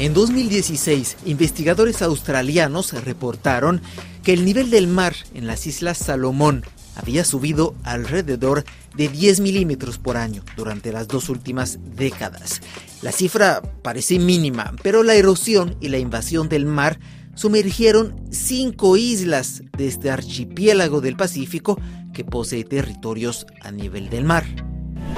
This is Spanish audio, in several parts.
En 2016, investigadores australianos reportaron que el nivel del mar en las Islas Salomón había subido alrededor de 10 milímetros por año durante las dos últimas décadas. La cifra parece mínima, pero la erosión y la invasión del mar sumergieron cinco islas de este archipiélago del Pacífico que posee territorios a nivel del mar.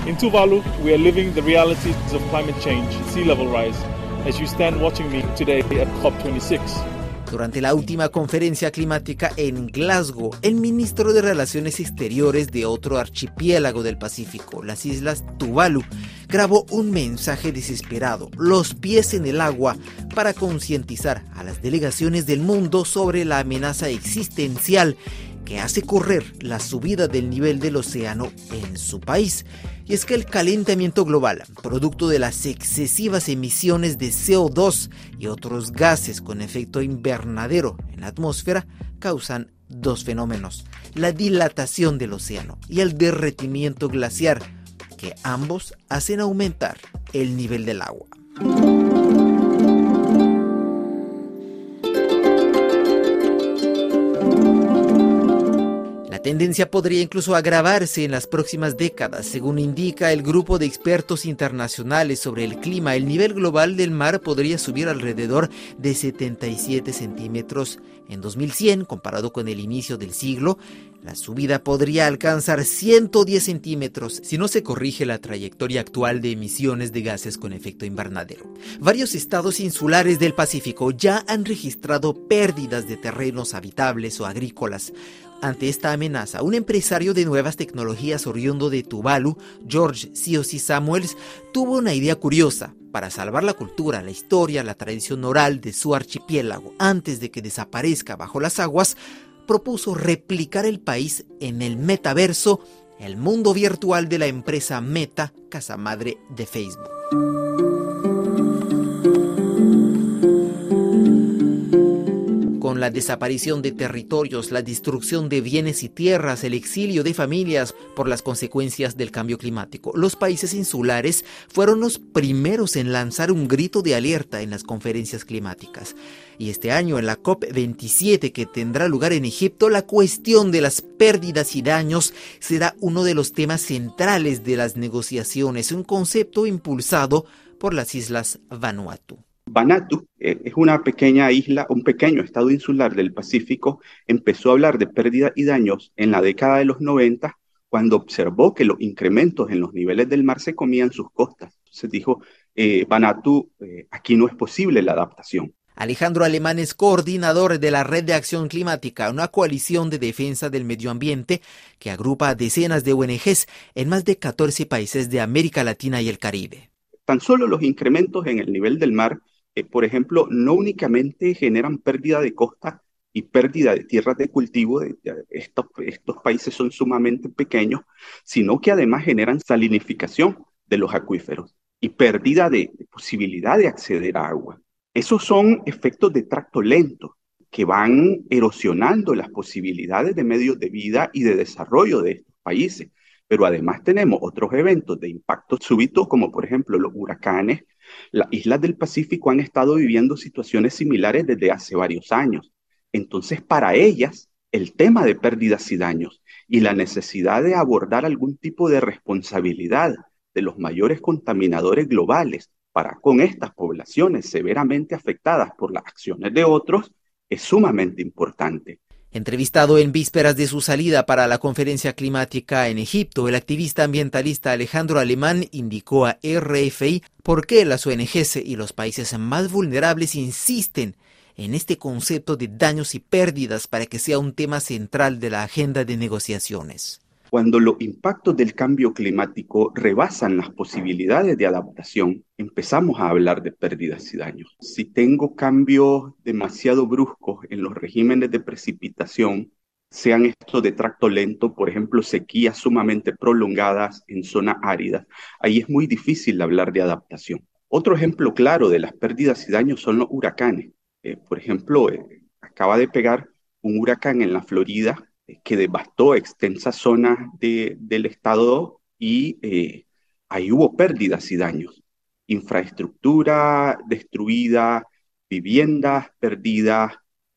In Tuvalu, we are living the realities of climate change, sea level rise as you stand watching me today at COP26. Durante la última conferencia climática en Glasgow, el ministro de Relaciones Exteriores de otro archipiélago del Pacífico, las Islas Tuvalu, grabó un mensaje desesperado, los pies en el agua, para concientizar a las delegaciones del mundo sobre la amenaza existencial que hace correr la subida del nivel del océano en su país. Es que el calentamiento global, producto de las excesivas emisiones de CO2 y otros gases con efecto invernadero en la atmósfera, causan dos fenómenos, la dilatación del océano y el derretimiento glaciar, que ambos hacen aumentar el nivel del agua. Tendencia podría incluso agravarse en las próximas décadas. Según indica el grupo de expertos internacionales sobre el clima, el nivel global del mar podría subir alrededor de 77 centímetros en 2100 comparado con el inicio del siglo. La subida podría alcanzar 110 centímetros si no se corrige la trayectoria actual de emisiones de gases con efecto invernadero. Varios estados insulares del Pacífico ya han registrado pérdidas de terrenos habitables o agrícolas. Ante esta amenaza, un empresario de nuevas tecnologías oriundo de Tuvalu, George Siosi Samuels, tuvo una idea curiosa. Para salvar la cultura, la historia, la tradición oral de su archipiélago antes de que desaparezca bajo las aguas, propuso replicar el país en el metaverso, el mundo virtual de la empresa Meta, casa madre de Facebook. La desaparición de territorios, la destrucción de bienes y tierras, el exilio de familias por las consecuencias del cambio climático. Los países insulares fueron los primeros en lanzar un grito de alerta en las conferencias climáticas. Y este año, en la COP27 que tendrá lugar en Egipto, la cuestión de las pérdidas y daños será uno de los temas centrales de las negociaciones, un concepto impulsado por las Islas Vanuatu. Vanuatu eh, es una pequeña isla, un pequeño estado insular del Pacífico, empezó a hablar de pérdida y daños en la década de los 90 cuando observó que los incrementos en los niveles del mar se comían sus costas. Entonces dijo, eh, Vanuatu, eh, aquí no es posible la adaptación. Alejandro Alemán es coordinador de la Red de Acción Climática, una coalición de defensa del medio ambiente que agrupa a decenas de ONGs en más de 14 países de América Latina y el Caribe. Tan solo los incrementos en el nivel del mar eh, por ejemplo, no únicamente generan pérdida de costa y pérdida de tierras de cultivo, estos, países son sumamente pequeños, sino que además generan salinificación de los acuíferos y pérdida de, posibilidad de acceder a agua. Esos son efectos de tracto lento que van erosionando las posibilidades de medios de vida y de desarrollo de estos países. Pero además tenemos otros eventos de impacto súbito, como por ejemplo los huracanes, las islas del Pacífico han estado viviendo situaciones similares desde hace varios años. Entonces, para ellas, el tema de pérdidas y daños y la necesidad de abordar algún tipo de responsabilidad de los mayores contaminadores globales para con estas poblaciones severamente afectadas por las acciones de otros es sumamente importante. Entrevistado en vísperas de su salida para la conferencia climática en Egipto, el activista ambientalista Alejandro Alemán indicó a RFI por qué las ONGs y los países más vulnerables insisten en este concepto de daños y pérdidas para que sea un tema central de la agenda de negociaciones cuando los impactos del cambio climático rebasan las posibilidades de adaptación, empezamos a hablar de pérdidas y daños. Si tengo cambios demasiado bruscos en los regímenes de precipitación, sean estos de tracto lento, por ejemplo, sequías sumamente prolongadas en zonas áridas, ahí es muy difícil hablar de adaptación. Otro ejemplo claro de las pérdidas y daños son los huracanes. Eh, por ejemplo, eh, acaba de pegar un huracán en la Florida que devastó extensas zonas del estado y eh, ahí hubo pérdidas y daños. infraestructura destruida, viviendas perdidas,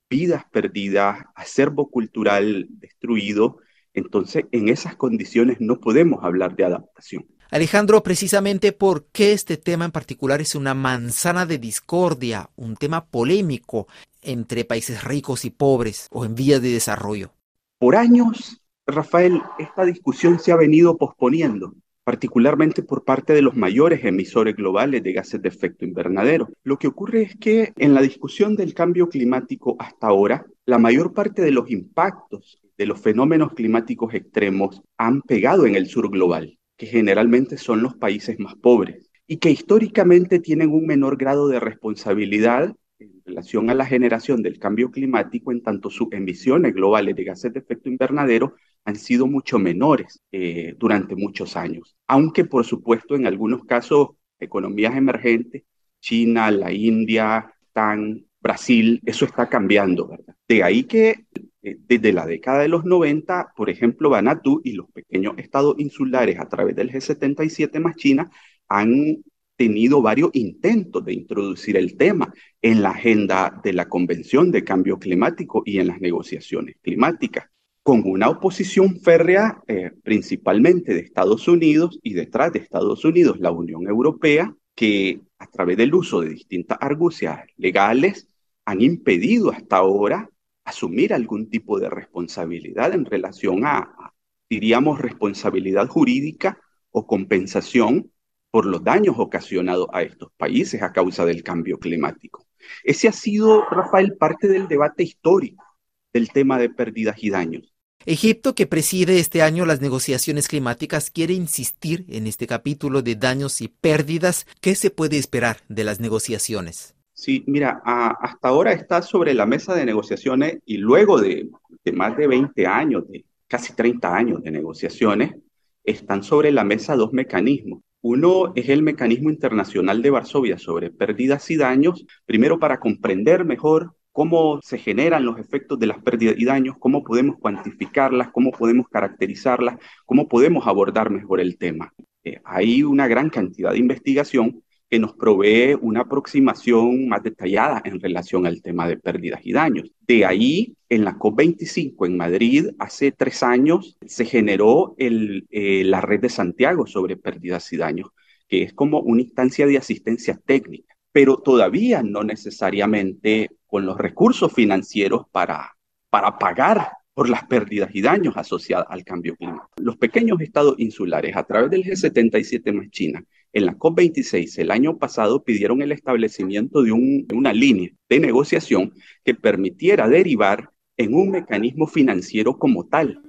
vidas perdidas, acervo cultural destruido. Entonces, en esas condiciones no podemos hablar de adaptación. Alejandro, precisamente por qué este tema en particular es una manzana de discordia, un tema polémico entre países ricos y pobres o en vías de desarrollo. Por años, Rafael, esta discusión se ha venido posponiendo particularmente por parte de los mayores emisores globales de gases de efecto invernadero. Lo que ocurre es que en la discusión del cambio climático hasta ahora, la mayor parte de los impactos de los fenómenos climáticos extremos han pegado en el sur global, que generalmente son los países más pobres y que históricamente tienen un menor grado de responsabilidad en relación a la generación del cambio climático en tanto sus emisiones globales de gases de efecto invernadero han sido mucho menores eh, durante muchos años, aunque por supuesto en algunos casos economías emergentes, China, la India, Tan, Brasil, eso está cambiando, ¿verdad? De ahí que eh, desde la década de los 90, por ejemplo, Vanuatu y los pequeños estados insulares a través del G77 más China han tenido varios intentos de introducir el tema en la agenda de la Convención de Cambio Climático y en las negociaciones climáticas con una oposición férrea eh, principalmente de Estados Unidos y detrás de Estados Unidos la Unión Europea, que a través del uso de distintas argucias legales han impedido hasta ahora asumir algún tipo de responsabilidad en relación a, diríamos, responsabilidad jurídica o compensación por los daños ocasionados a estos países a causa del cambio climático. Ese ha sido, Rafael, parte del debate histórico del tema de pérdidas y daños. Egipto, que preside este año las negociaciones climáticas, quiere insistir en este capítulo de daños y pérdidas. ¿Qué se puede esperar de las negociaciones? Sí, mira, hasta ahora está sobre la mesa de negociaciones y luego de, de más de 20 años, de casi 30 años de negociaciones, están sobre la mesa dos mecanismos. Uno es el mecanismo internacional de Varsovia sobre pérdidas y daños, primero para comprender mejor cómo se generan los efectos de las pérdidas y daños, cómo podemos cuantificarlas, cómo podemos caracterizarlas, cómo podemos abordar mejor el tema. Eh, hay una gran cantidad de investigación que nos provee una aproximación más detallada en relación al tema de pérdidas y daños. De ahí, en la COP25 en Madrid, hace tres años, se generó eh, la red de Santiago sobre pérdidas y daños, que es como una instancia de asistencia técnica, pero todavía no necesariamente con los recursos financieros para, para pagar por las pérdidas y daños asociados al cambio climático. Los pequeños estados insulares, a través del G77 más China, en la COP26 el año pasado pidieron el establecimiento de, de una línea de negociación que permitiera derivar en un mecanismo financiero como tal.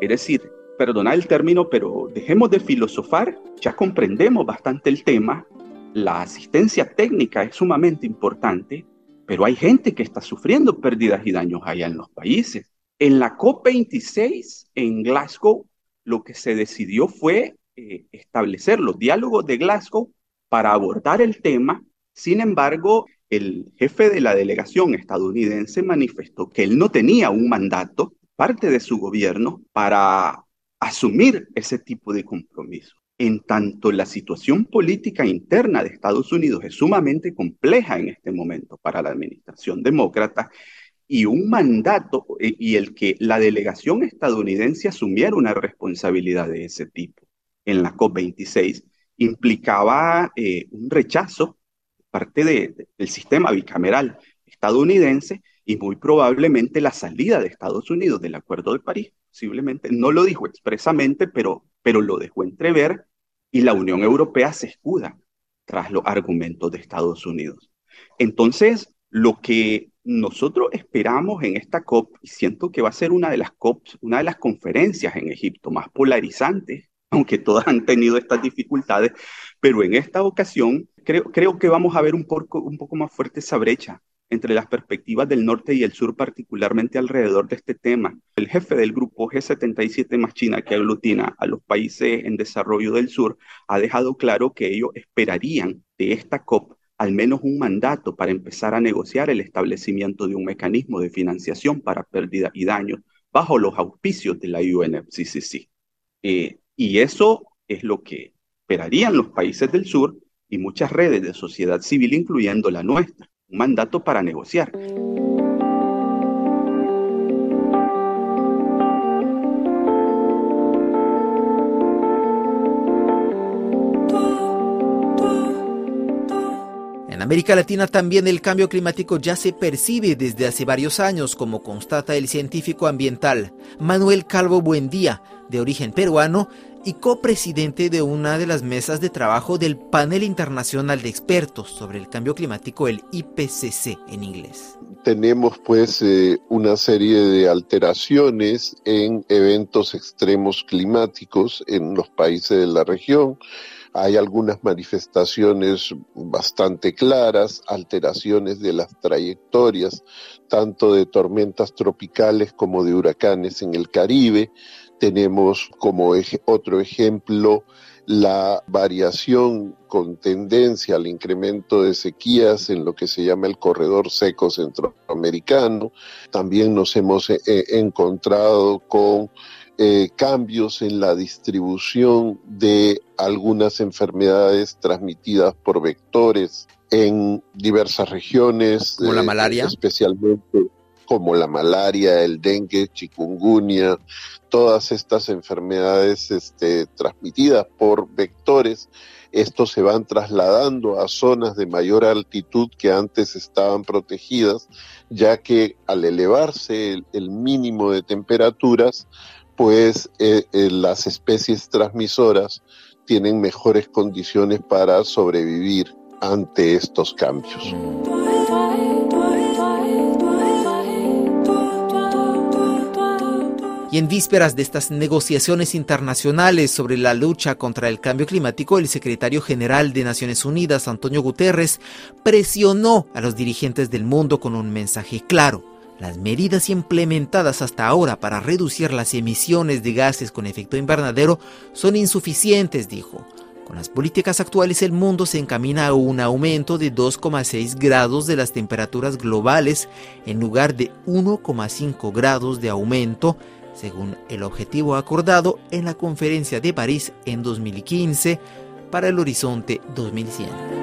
Es decir, perdonad el término, pero dejemos de filosofar, ya comprendemos bastante el tema, la asistencia técnica es sumamente importante, pero hay gente que está sufriendo pérdidas y daños allá en los países. En la COP26 en Glasgow, lo que se decidió fue eh, establecer los diálogos de Glasgow para abordar el tema. Sin embargo, el jefe de la delegación estadounidense manifestó que él no tenía un mandato parte de su gobierno para asumir ese tipo de compromiso. En tanto la situación política interna de Estados Unidos es sumamente compleja en este momento para la administración demócrata y un mandato y el que la delegación estadounidense asumiera una responsabilidad de ese tipo en la COP26 implicaba eh, un rechazo parte del sistema bicameral estadounidense y muy probablemente la salida de Estados Unidos del Acuerdo de París posiblemente, no lo dijo expresamente, pero, pero lo dejó entrever y la Unión Europea se escuda tras los argumentos de Estados Unidos. Entonces, lo que nosotros esperamos en esta COP, y siento que va a ser una de las COPs, una de las conferencias en Egipto más polarizantes, aunque todas han tenido estas dificultades, pero en esta ocasión creo, creo que vamos a ver un poco, un poco más fuerte esa brecha entre las perspectivas del norte y el sur, particularmente alrededor de este tema. El jefe del grupo G77 más China, que aglutina a los países en desarrollo del sur, ha dejado claro que ellos esperarían de esta COP al menos un mandato para empezar a negociar el establecimiento de un mecanismo de financiación para pérdida y daños bajo los auspicios de la UNFCCC. Eh, y eso es lo que esperarían los países del sur y muchas redes de sociedad civil, incluyendo la nuestra, un mandato para negociar. América Latina también el cambio climático ya se percibe desde hace varios años, como constata el científico ambiental Manuel Calvo Buendía, de origen peruano y copresidente de una de las mesas de trabajo del Panel Internacional de Expertos sobre el Cambio Climático, el IPCC en inglés. Tenemos pues eh, una serie de alteraciones en eventos extremos climáticos en los países de la región hay algunas manifestaciones bastante claras, alteraciones de las trayectorias, tanto de tormentas tropicales como de huracanes en el Caribe. Tenemos como otro ejemplo la variación con tendencia al incremento de sequías en lo que se llama el corredor seco centroamericano. También nos hemos eh, encontrado con eh, cambios en la distribución de algunas enfermedades transmitidas por vectores en diversas regiones. Como la eh, malaria. Especialmente como la malaria, el dengue, chikungunya, todas estas enfermedades este, transmitidas por vectores, estos se van trasladando a zonas de mayor altitud que antes estaban protegidas, ya que al elevarse el mínimo de temperaturas, pues eh, eh, las especies transmisoras tienen mejores condiciones para sobrevivir ante estos cambios. Y en vísperas de estas negociaciones internacionales sobre la lucha contra el cambio climático, el secretario general de Naciones Unidas, Antonio Guterres, presionó a los dirigentes del mundo con un mensaje claro. Las medidas implementadas hasta ahora para reducir las emisiones de gases con efecto invernadero son insuficientes, dijo. Con las políticas actuales el mundo se encamina a un aumento de 2,6 grados de las temperaturas globales en lugar de 1,5 grados de aumento, según el objetivo acordado en la conferencia de París en 2015 para el horizonte 2100.